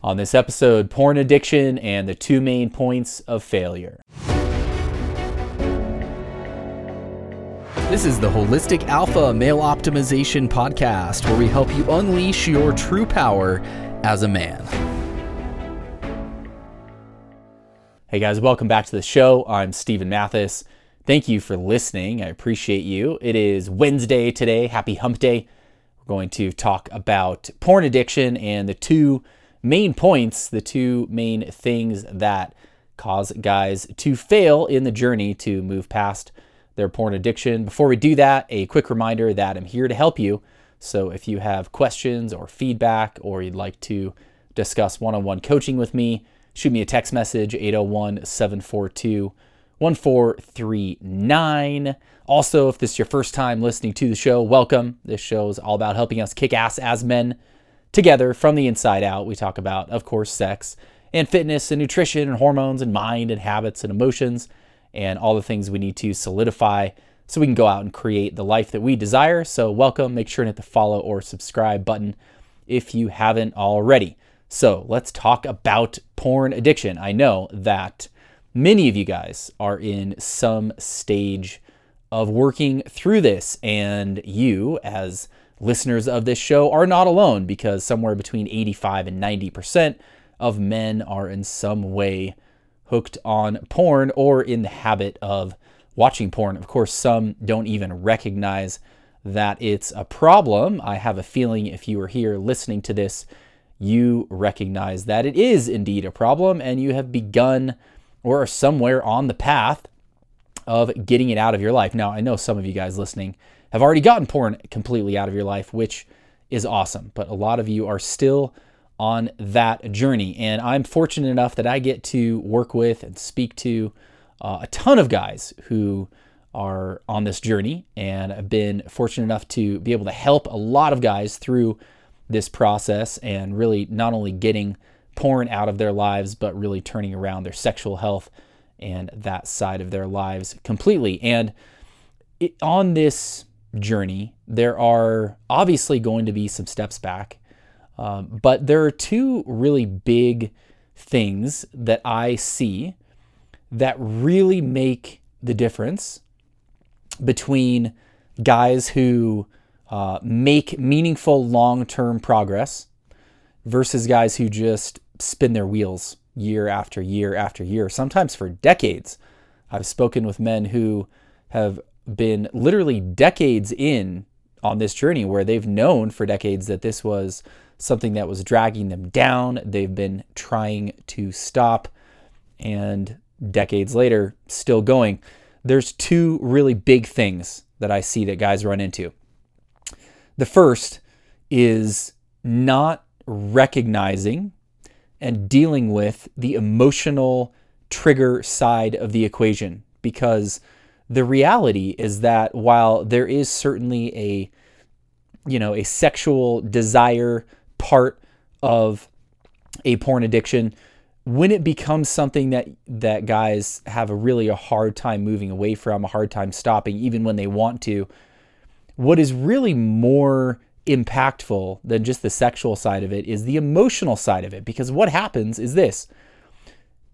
On this episode, porn addiction and the two main points of failure. This is the Holistic Alpha Male Optimization Podcast, where we help you unleash your true power as a man. Hey guys, welcome back to the show. I'm Steven Mathis. Thank you for listening. I appreciate you. It is Wednesday today. Happy hump day. We're going to talk about porn addiction and the two main points, the two main things that cause guys to fail in the journey to move past their porn addiction. Before we do that, a quick reminder that I'm here to help you. So if you have questions or feedback or you'd like to discuss one on one coaching with me, shoot me a text message 801 742 1439. Also, if this is your first time listening to the show, welcome. This show is all about helping us kick ass as men together from the inside out. We talk about, of course, sex and fitness and nutrition and hormones and mind and habits and emotions and all the things we need to solidify so we can go out and create the life that we desire. So, welcome. Make sure to hit the follow or subscribe button if you haven't already. So, let's talk about porn addiction. I know that many of you guys are in some stage of working through this, and you, as listeners of this show are not alone because somewhere between 85 and 90% of men are in some way hooked on porn or in the habit of watching porn. Of course, some don't even recognize that it's a problem. I have a feeling if you are here listening to this, you recognize that it is indeed a problem and you have begun or are somewhere on the path of getting it out of your life. Now, I know some of you guys listening have already gotten porn completely out of your life, which is awesome. But a lot of you are still on that journey. And I'm fortunate enough that I get to work with and speak to uh, a ton of guys who are on this journey. And I've been fortunate enough to be able to help a lot of guys through this process and really not only getting porn out of their lives, but really turning around their sexual health and that side of their lives completely. And it, on this journey, there are obviously going to be some steps back, um, but there are two really big things that I see that really make the difference between guys who uh, make meaningful long term progress versus guys who just spin their wheels year after year after year, sometimes for decades. I've spoken with men who have been literally decades in on this journey where they've known for decades that this was something that was dragging them down. They've been trying to stop, and decades later, still going. There's two really big things that I see that guys run into. The first is not recognizing and dealing with the emotional trigger side of the equation because the reality is that while there is certainly a you know a sexual desire part of a porn addiction when it becomes something that that guys have a really a hard time moving away from a hard time stopping even when they want to what is really more impactful than just the sexual side of it is the emotional side of it. Because what happens is this.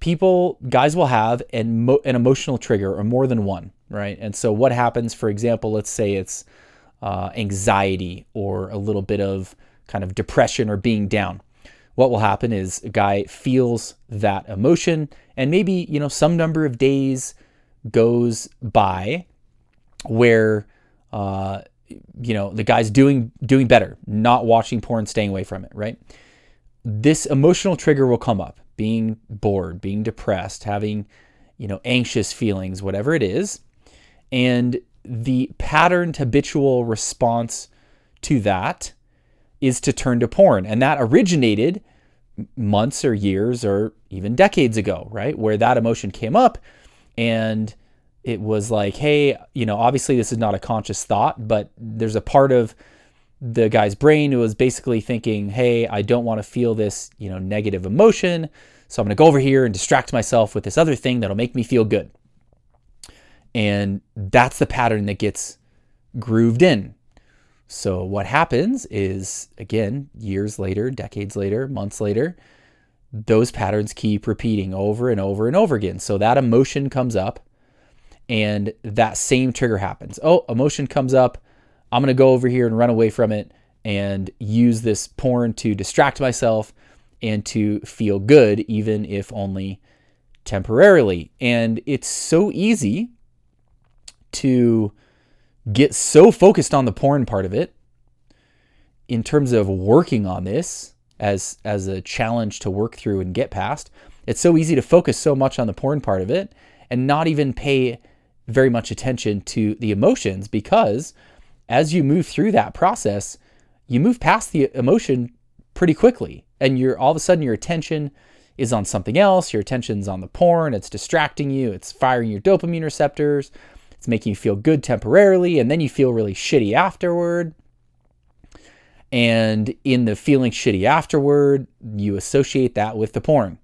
People guys will have an, an emotional trigger or more than one right? And so, what happens, for example, let's say it's uh, anxiety or a little bit of kind of depression or being down. What will happen is a guy feels that emotion, and maybe you know some number of days goes by where uh, you know the guy's doing doing better, not watching porn, staying away from it, right? This emotional trigger will come up, being bored, being depressed, having you know anxious feelings, whatever it is, and the patterned habitual response to that is to turn to porn. And that originated months or years or even decades ago, right? Where that emotion came up and it was like, hey, you know, obviously this is not a conscious thought, but there's a part of the guy's brain who was basically thinking, hey, I don't want to feel this, you know, negative emotion. So I'm going to go over here and distract myself with this other thing that'll make me feel good. And that's the pattern that gets grooved in. So what happens is, again, years later, decades later, months later, those patterns keep repeating over and over and over again. So that emotion comes up and that same trigger happens. Oh, emotion comes up. I'm going to go over here and run away from it and use this porn to distract myself and to feel good, even if only temporarily. And it's so easy to get so focused on the porn part of it in terms of working on this as as a challenge to work through and get past. It's so easy to focus so much on the porn part of it and not even pay very much attention to the emotions because as you move through that process, you move past the emotion pretty quickly and you're all of a sudden your attention is on something else, your attention's on the porn, it's distracting you, it's firing your dopamine receptors, it's making you feel good temporarily and then you feel really shitty afterward. And in the feeling shitty afterward, you associate that with the porn.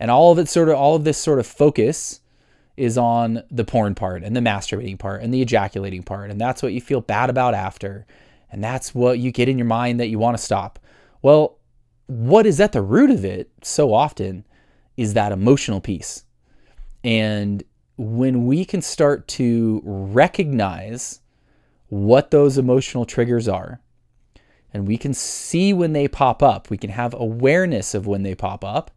And all of it sort of all of this sort of focus is on the porn part and the masturbating part and the ejaculating part. And that's what you feel bad about after. And that's what you get in your mind that you want to stop. Well, what is at the root of it so often is that emotional piece. And when we can start to recognize what those emotional triggers are, and we can see when they pop up, we can have awareness of when they pop up,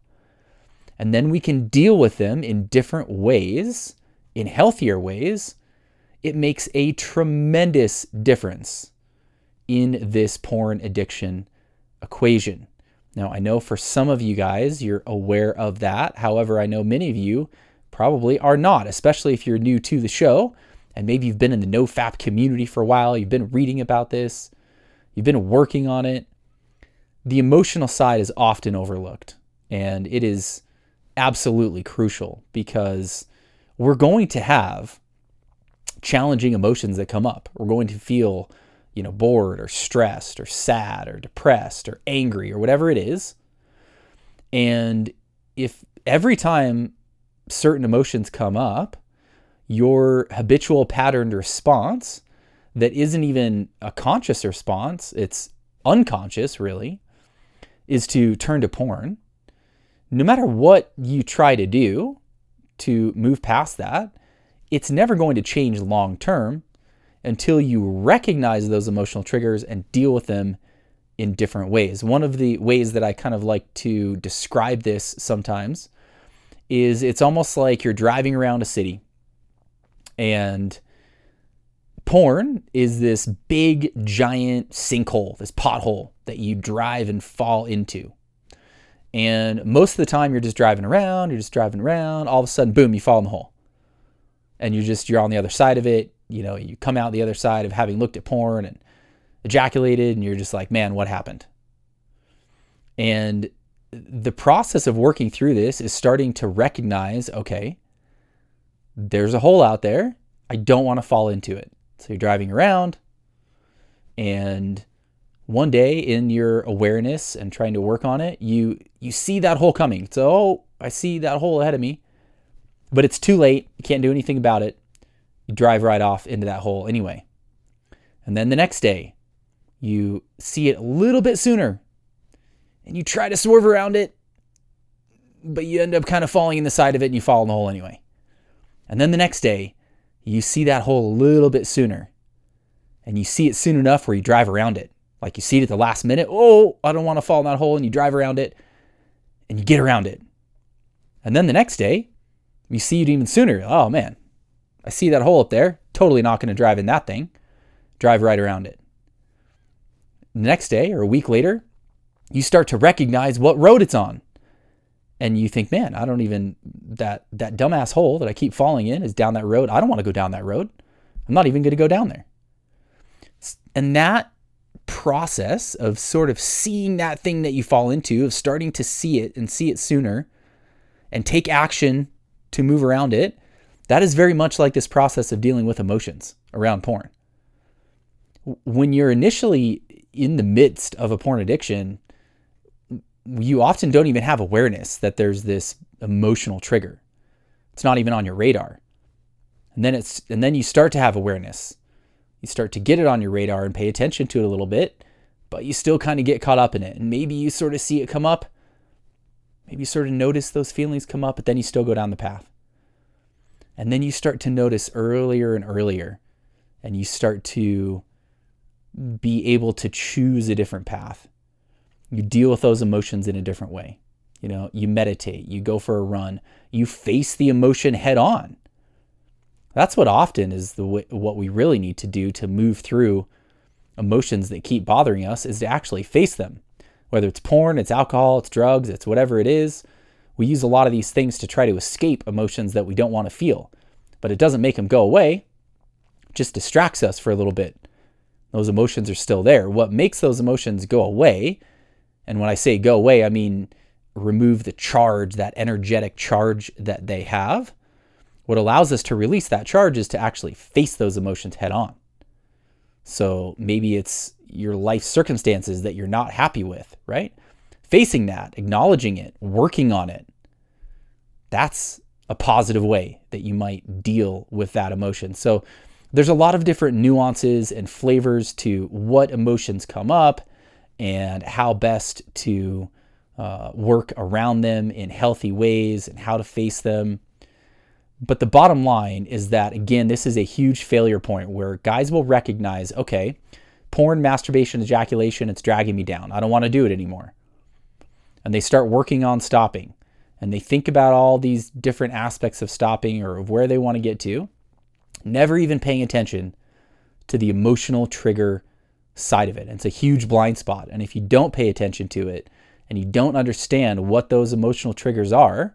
and then we can deal with them in different ways, in healthier ways, it makes a tremendous difference in this porn addiction equation. Now, I know for some of you guys, you're aware of that. However, I know many of you probably are not, especially if you're new to the show and maybe you've been in the NoFap community for a while, you've been reading about this, you've been working on it. The emotional side is often overlooked, and it is absolutely crucial because we're going to have challenging emotions that come up. We're going to feel, you know, bored or stressed or sad or depressed or angry or whatever it is. And if every time certain emotions come up, your habitual patterned response that isn't even a conscious response, it's unconscious really, is to turn to porn no matter what you try to do to move past that, it's never going to change long term until you recognize those emotional triggers and deal with them in different ways. One of the ways that I kind of like to describe this sometimes is it's almost like you're driving around a city and porn is this big giant sinkhole, this pothole that you drive and fall into. And most of the time you're just driving around, you're just driving around, all of a sudden, boom, you fall in the hole. And you're just, you're on the other side of it. You know, you come out the other side of having looked at porn and ejaculated, and you're just like, man, what happened? And the process of working through this is starting to recognize okay, there's a hole out there. I don't want to fall into it. So you're driving around and one day in your awareness and trying to work on it, you you see that hole coming. So, oh, I see that hole ahead of me. But it's too late. You can't do anything about it. You drive right off into that hole anyway. And then the next day, you see it a little bit sooner and you try to swerve around it, but you end up kind of falling in the side of it and you fall in the hole anyway. And then the next day, you see that hole a little bit sooner and you see it soon enough where you drive around it like you see it at the last minute. Oh, I don't want to fall in that hole. And you drive around it and you get around it. And then the next day, you see it even sooner. Oh man, I see that hole up there. Totally not going to drive in that thing. Drive right around it. The next day or a week later, you start to recognize what road it's on. And you think, man, I don't even that that dumbass hole that I keep falling in is down that road. I don't want to go down that road. I'm not even going to go down there. And that process of sort of seeing that thing that you fall into, of starting to see it and see it sooner and take action to move around it, that is very much like this process of dealing with emotions around porn. When you're initially in the midst of a porn addiction, you often don't even have awareness that there's this emotional trigger. It's not even on your radar. And then it's and then you start to have awareness you start to get it on your radar and pay attention to it a little bit, but you still kind of get caught up in it. And maybe you sort of see it come up, Maybe you sort of notice those feelings come up, but then you still go down the path. And then you start to notice earlier and earlier, and you start to be able to choose a different path. You deal with those emotions in a different way. You know, you meditate, you go for a run, you face the emotion head on. That's what often is the what we really need to do to move through emotions that keep bothering us is to actually face them. Whether it's porn, it's alcohol, it's drugs, it's whatever it is, we use a lot of these things to try to escape emotions that we don't want to feel. But it doesn't make them go away, it just distracts us for a little bit. Those emotions are still there. What makes those emotions go away, and when I say go away, I mean remove the charge, that energetic charge that they have. What allows us to release that charge is to actually face those emotions head on. So maybe it's your life circumstances that you're not happy with, right? Facing that, acknowledging it, working on it. That's a positive way that you might deal with that emotion. So there's a lot of different nuances and flavors to what emotions come up and how best to uh, work around them in healthy ways and how to face them. But the bottom line is that, again, this is a huge failure point where guys will recognize okay, porn, masturbation, ejaculation, it's dragging me down. I don't want to do it anymore. And they start working on stopping. And they think about all these different aspects of stopping or of where they want to get to, never even paying attention to the emotional trigger side of it. And it's a huge blind spot. And if you don't pay attention to it and you don't understand what those emotional triggers are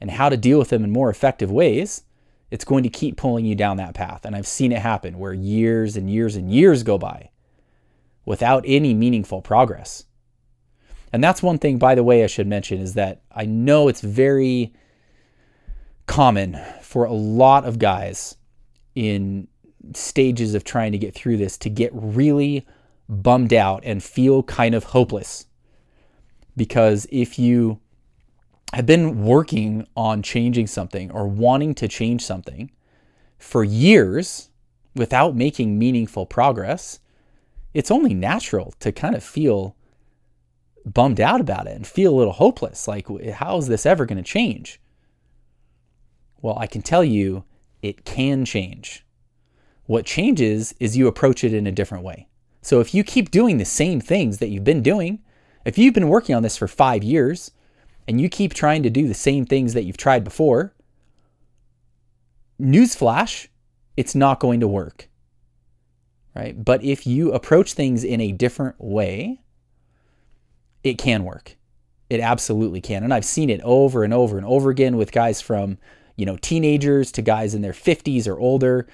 and how to deal with them in more effective ways, it's going to keep pulling you down that path. And I've seen it happen where years and years and years go by without any meaningful progress. And that's one thing, by the way, I should mention is that I know it's very common for a lot of guys in stages of trying to get through this to get really bummed out and feel kind of hopeless. Because if you have been working on changing something or wanting to change something for years without making meaningful progress, it's only natural to kind of feel bummed out about it and feel a little hopeless. Like, how is this ever going to change? Well, I can tell you it can change. What changes is you approach it in a different way. So if you keep doing the same things that you've been doing, if you've been working on this for five years, and you keep trying to do the same things that you've tried before, newsflash, it's not going to work. Right? But if you approach things in a different way, it can work. It absolutely can. And I've seen it over and over and over again with guys from, you know, teenagers to guys in their 50s or older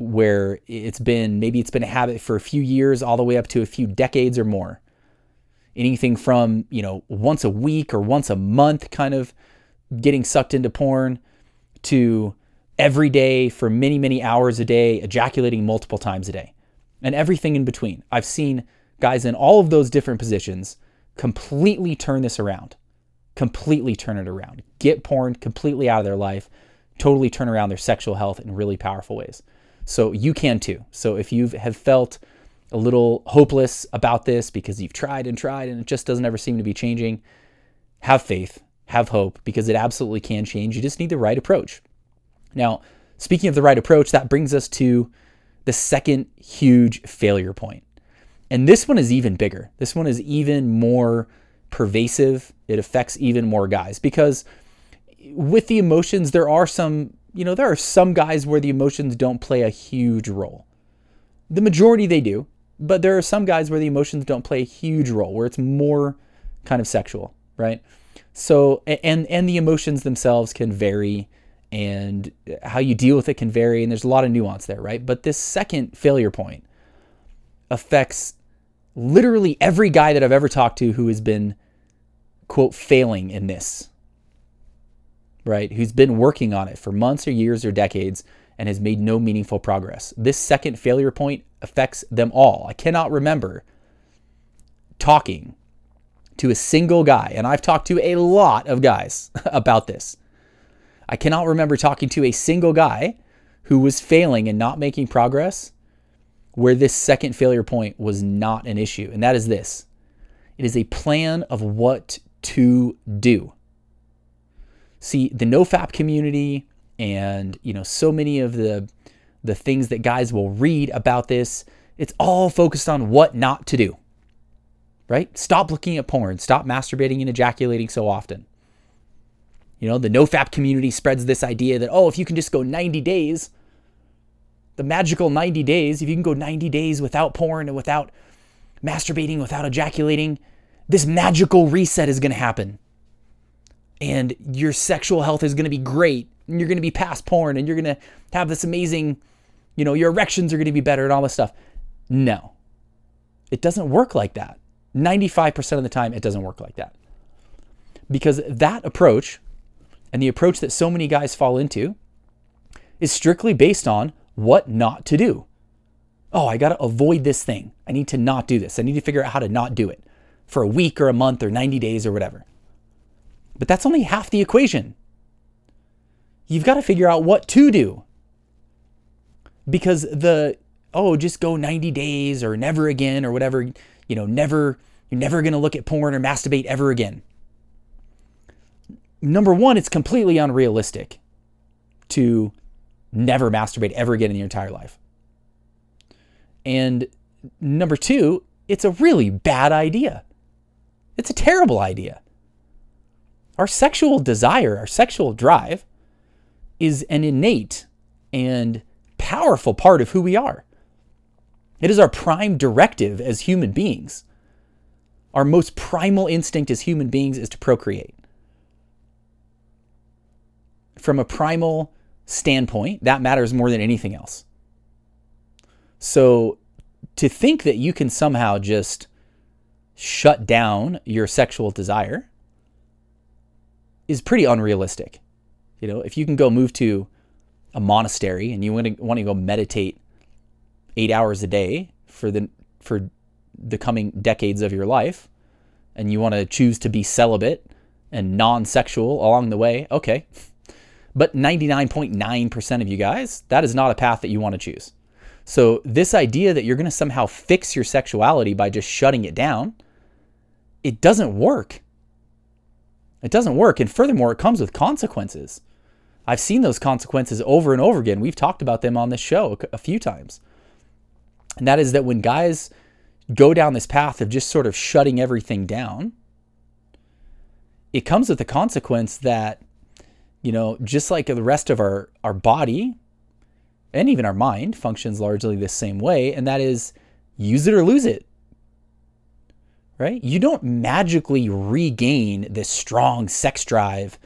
where it's been maybe it's been a habit for a few years all the way up to a few decades or more anything from, you know, once a week or once a month kind of getting sucked into porn to every day for many, many hours a day, ejaculating multiple times a day, and everything in between. I've seen guys in all of those different positions completely turn this around, completely turn it around, get porn completely out of their life, totally turn around their sexual health in really powerful ways. So you can too. So if you have felt a little hopeless about this because you've tried and tried and it just doesn't ever seem to be changing, have faith, have hope because it absolutely can change. You just need the right approach. Now, speaking of the right approach, that brings us to the second huge failure point. And this one is even bigger. This one is even more pervasive. It affects even more guys because with the emotions, there are some, you know, there are some guys where the emotions don't play a huge role. The majority they do, but there are some guys where the emotions don't play a huge role, where it's more kind of sexual, right? So and and the emotions themselves can vary and how you deal with it can vary and there's a lot of nuance there, right? But this second failure point affects literally every guy that I've ever talked to who has been quote failing in this. Right? Who's been working on it for months or years or decades and has made no meaningful progress. This second failure point affects them all. I cannot remember talking to a single guy, and I've talked to a lot of guys about this. I cannot remember talking to a single guy who was failing and not making progress where this second failure point was not an issue, and that is this it is a plan of what to do. See, the nofap community and, you know, so many of the the things that guys will read about this, it's all focused on what not to do. Right? Stop looking at porn, stop masturbating and ejaculating so often. You know, the nofap community spreads this idea that oh, if you can just go 90 days, the magical 90 days, if you can go 90 days without porn and without masturbating, without ejaculating, this magical reset is going to happen and your sexual health is going to be great and you're going to be past porn and you're going to have this amazing you know your erections are going to be better and all this stuff. No. It doesn't work like that. 95% of the time it doesn't work like that. Because that approach and the approach that so many guys fall into is strictly based on what not to do. Oh i got to avoid this thing. I need to not do this. I need to figure out how to not do it for a week or a month or 90 days or whatever but that's only half the equation. You've got to figure out what to do. Because the, oh, just go 90 days or never again or whatever, you know, never, you're never going to look at porn or masturbate ever again. Number one, it's completely unrealistic to never masturbate ever again in your entire life. And number two, it's a really bad idea. It's a terrible idea. Our sexual desire, our sexual drive, is an innate and powerful part of who we are. It is our prime directive as human beings. Our most primal instinct as human beings is to procreate. From a primal standpoint, that matters more than anything else. So to think that you can somehow just shut down your sexual desire is pretty unrealistic. You know, if you can go move to a monastery and you want to want to go meditate 8 hours a day for the for the coming decades of your life and you want to choose to be celibate and non-sexual along the way, okay. But 99.9% of you guys, that is not a path that you want to choose. So, this idea that you're going to somehow fix your sexuality by just shutting it down, it doesn't work. It doesn't work. And furthermore, it comes with consequences. I've seen those consequences over and over again. We've talked about them on this show a few times. And that is that when guys go down this path of just sort of shutting everything down, it comes with the consequence that, you know, just like the rest of our, our body and even our mind functions largely the same way, and that is use it or lose it right? You don't magically regain this strong sex drive.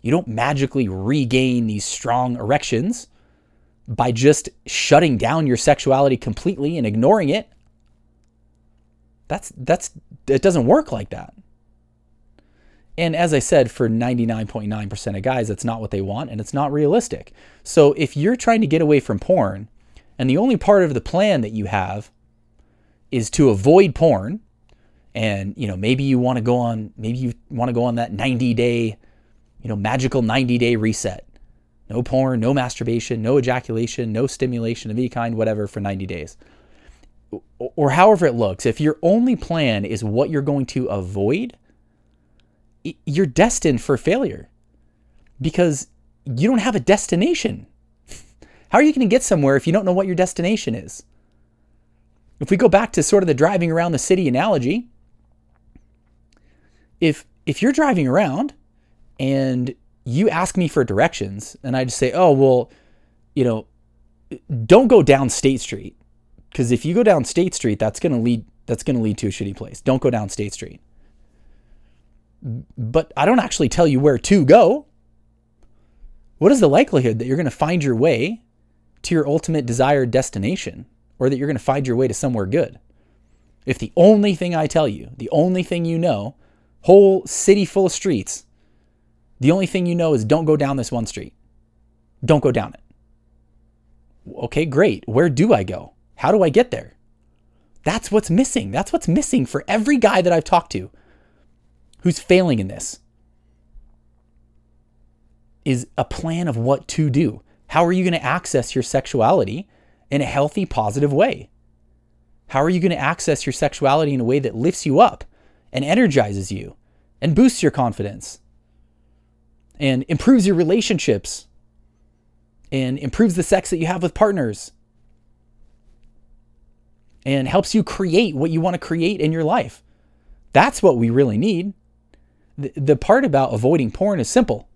You don't magically regain these strong erections by just shutting down your sexuality completely and ignoring it. That's that's it doesn't work like that. And as I said, for 99.9% of guys, that's not what they want and it's not realistic. So if you're trying to get away from porn and the only part of the plan that you have is to avoid porn, and you know maybe you want to go on maybe you want to go on that 90 day you know magical 90 day reset. No porn no masturbation no ejaculation no stimulation of any kind whatever for 90 days. Or however it looks if your only plan is what you're going to avoid you're destined for failure. Because you don't have a destination. How are you going to get somewhere if you don't know what your destination is? If we go back to sort of the driving around the city analogy if if you're driving around and you ask me for directions and I just say, "Oh, well, you know, don't go down State Street." Cuz if you go down State Street, that's going to lead that's going to lead to a shitty place. Don't go down State Street. But I don't actually tell you where to go. What is the likelihood that you're going to find your way to your ultimate desired destination or that you're going to find your way to somewhere good? If the only thing I tell you, the only thing you know whole city full of streets. The only thing you know is don't go down this one street. Don't go down it. Okay, great. Where do I go? How do I get there? That's what's missing. That's what's missing for every guy that I've talked to who's failing in this. Is a plan of what to do. How are you going to access your sexuality in a healthy, positive way? How are you going to access your sexuality in a way that lifts you up and energizes you and boosts your confidence and improves your relationships and improves the sex that you have with partners and helps you create what you want to create in your life. That's what we really need. The, the part about avoiding porn is simple.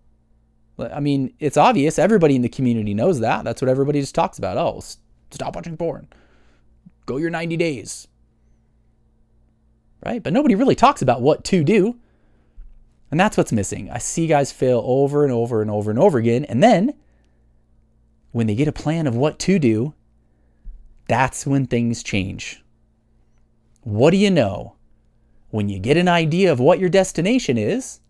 I mean, it's obvious. Everybody in the community knows that. That's what everybody just talks about. Oh, stop watching porn. Go your 90 days. Right? But nobody really talks about what to do. And that's what's missing. I see guys fail over and over and over and over again. And then when they get a plan of what to do, that's when things change. What do you know? When you get an idea of what your destination is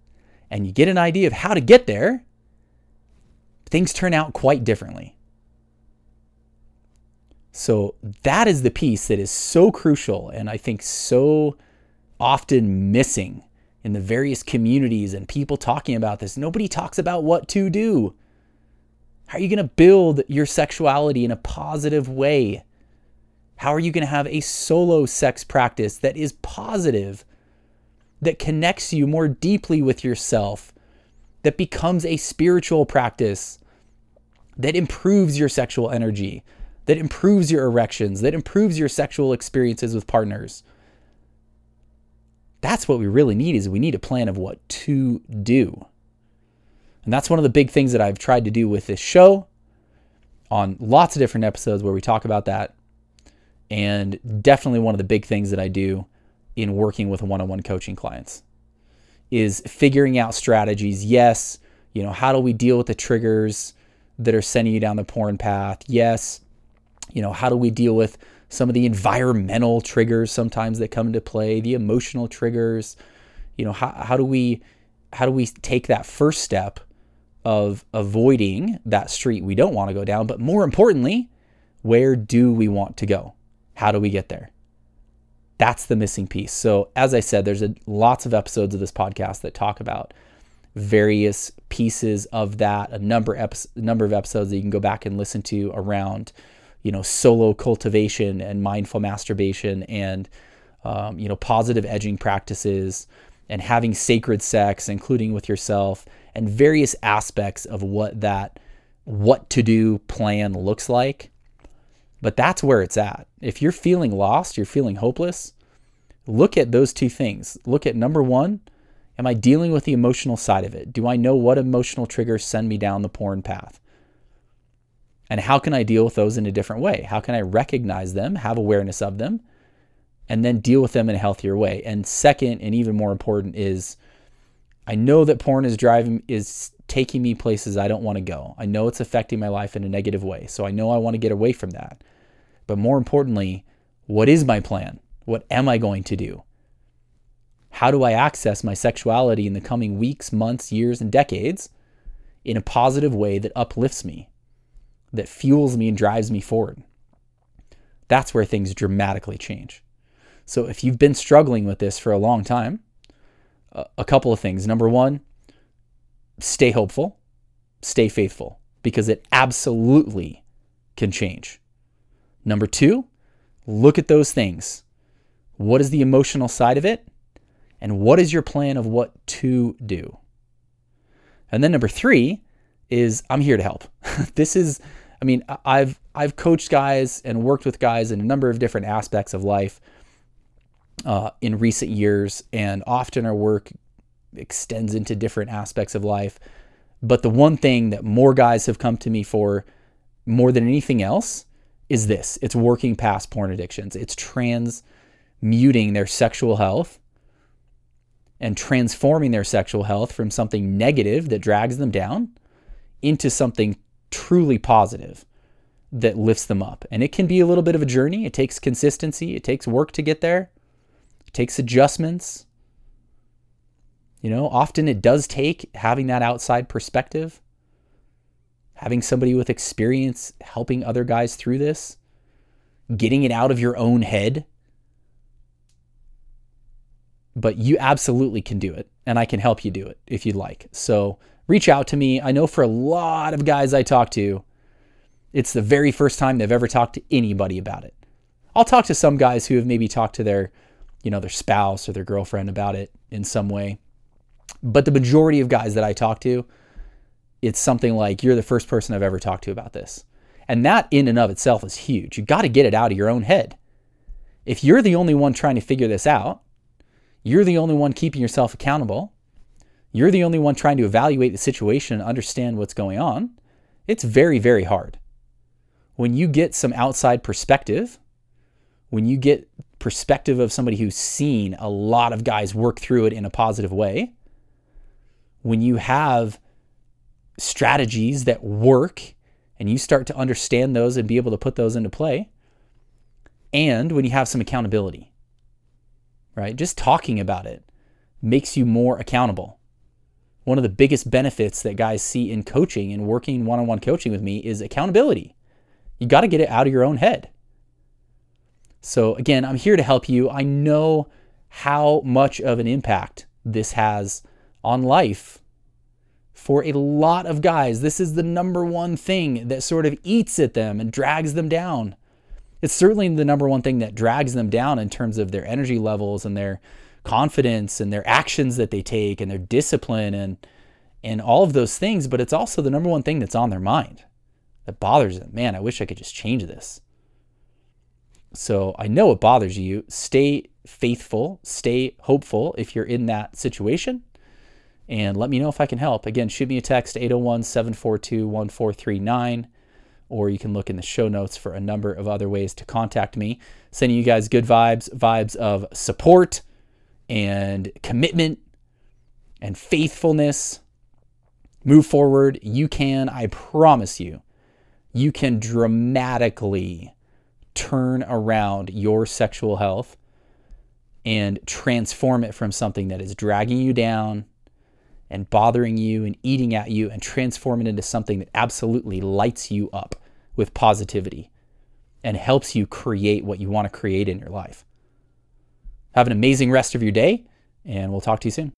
and you get an idea of how to get there, things turn out quite differently. So, that is the piece that is so crucial and I think so often missing in the various communities and people talking about this. Nobody talks about what to do. How are you going to build your sexuality in a positive way? How are you going to have a solo sex practice that is positive, that connects you more deeply with yourself, that becomes a spiritual practice, that improves your sexual energy, that improves your erections, that improves your sexual experiences with partners? That's what we really need is we need a plan of what to do. And that's one of the big things that I've tried to do with this show on lots of different episodes where we talk about that. And definitely one of the big things that I do in working with one-on-one coaching clients is figuring out strategies. Yes, you know, how do we deal with the triggers that are sending you down the porn path? Yes, you know, how do we deal with some of the environmental triggers sometimes that come into play, the emotional triggers? You know, how, how do we how do we take that first step of avoiding that street we don't want to go down, but more importantly, where do we want to go? How do we get there? That's the missing piece. So, as I said, there's a, lots of episodes of this podcast that talk about various pieces of that, a number epi- number of episodes that you can go back and listen to around, you know, solo cultivation and mindful masturbation and um, you know, positive edging practices and having sacred sex, including with yourself, and various aspects of what that what to do plan looks like. But that's where it's at. If you're feeling lost, you're feeling hopeless, look at those two things. Look at number 1, am I dealing with the emotional side of it? Do I know what emotional triggers send me down the porn path? And how can I deal with those in a different way? How can I recognize them, have awareness of them, and then deal with them in a healthier way? And second, and even more important, is I know that porn is driving is taking me places I don't want to go. I know it's affecting my life in a negative way. So I know I want to get away from that. But more importantly, what is my plan? What am I going to do? How do I access my sexuality in the coming weeks, months, years, and decades in a positive way that uplifts me, that fuels me and drives me forward? That's where things dramatically change. So if you've been struggling with this for a long time, a couple of things. Number one, stay hopeful, stay faithful, because it absolutely can change. Number two, look at those things. What is the emotional side of it? And what is your plan of what to do? And then number three is I'm here to help. this is, I mean, I've I've coached guys and worked with guys in a number of different aspects of life uh, in recent years, and often our work extends into different aspects of life. But the one thing that more guys have come to me for more than anything else is this it's working past porn addictions, it's transmuting their sexual health and transforming their sexual health from something negative that drags them down into something truly positive that lifts them up. And it can be a little bit of a journey. It takes consistency, it takes work to get there it takes adjustments. You know, often it does take having that outside perspective, having somebody with experience helping other guys through this, getting it out of your own head. But you absolutely can do it, and I can help you do it if you'd like. So reach out to me. I know for a lot of guys I talk to, it's the very first time they've ever talked to anybody about it. I'll talk to some guys who have maybe talked to their you know, their spouse or their girlfriend about it in some way. But the majority of guys that I talk to, it's something like you're the first person I've ever talked to about this. And that in and of itself is huge. You got to get it out of your own head. If you're the only one trying to figure this out, you're the only one keeping yourself accountable, you're the only one trying to evaluate the situation and understand what's going on, it's very, very hard. When you get some outside perspective, when you get perspective of somebody who's seen a lot of guys work through it in a positive way, when you have strategies that work and you start to understand those and be able to put those into play, and when you have some accountability, right? Just talking about it makes you more accountable. One of the biggest benefits that guys see in coaching and working one on one coaching with me is accountability. You got to get it out of your own head. So, again, I'm here to help you. I know how much of an impact this has on life for a lot of guys. This is the number one thing that sort of eats at them and drags them down. It's certainly the number one thing that drags them down in terms of their energy levels and their confidence and their actions that they take and their discipline and and all of those things, but it's also the number one thing that's on their mind that bothers them. Man, I wish I could just change this. So I know it bothers you. Stay faithful, stay hopeful if you're in that situation. And let me know if I can help. Again, shoot me a text 801 742 1439, or you can look in the show notes for a number of other ways to contact me. Sending you guys good vibes, vibes of support and commitment and faithfulness. Move forward. You can, I promise you, you can dramatically turn around your sexual health and transform it from something that is dragging you down and bothering you and eating at you and transform it into something that absolutely lights you up with positivity and helps you create what you want to create in your life. Have an amazing rest of your day, and we'll talk to you soon.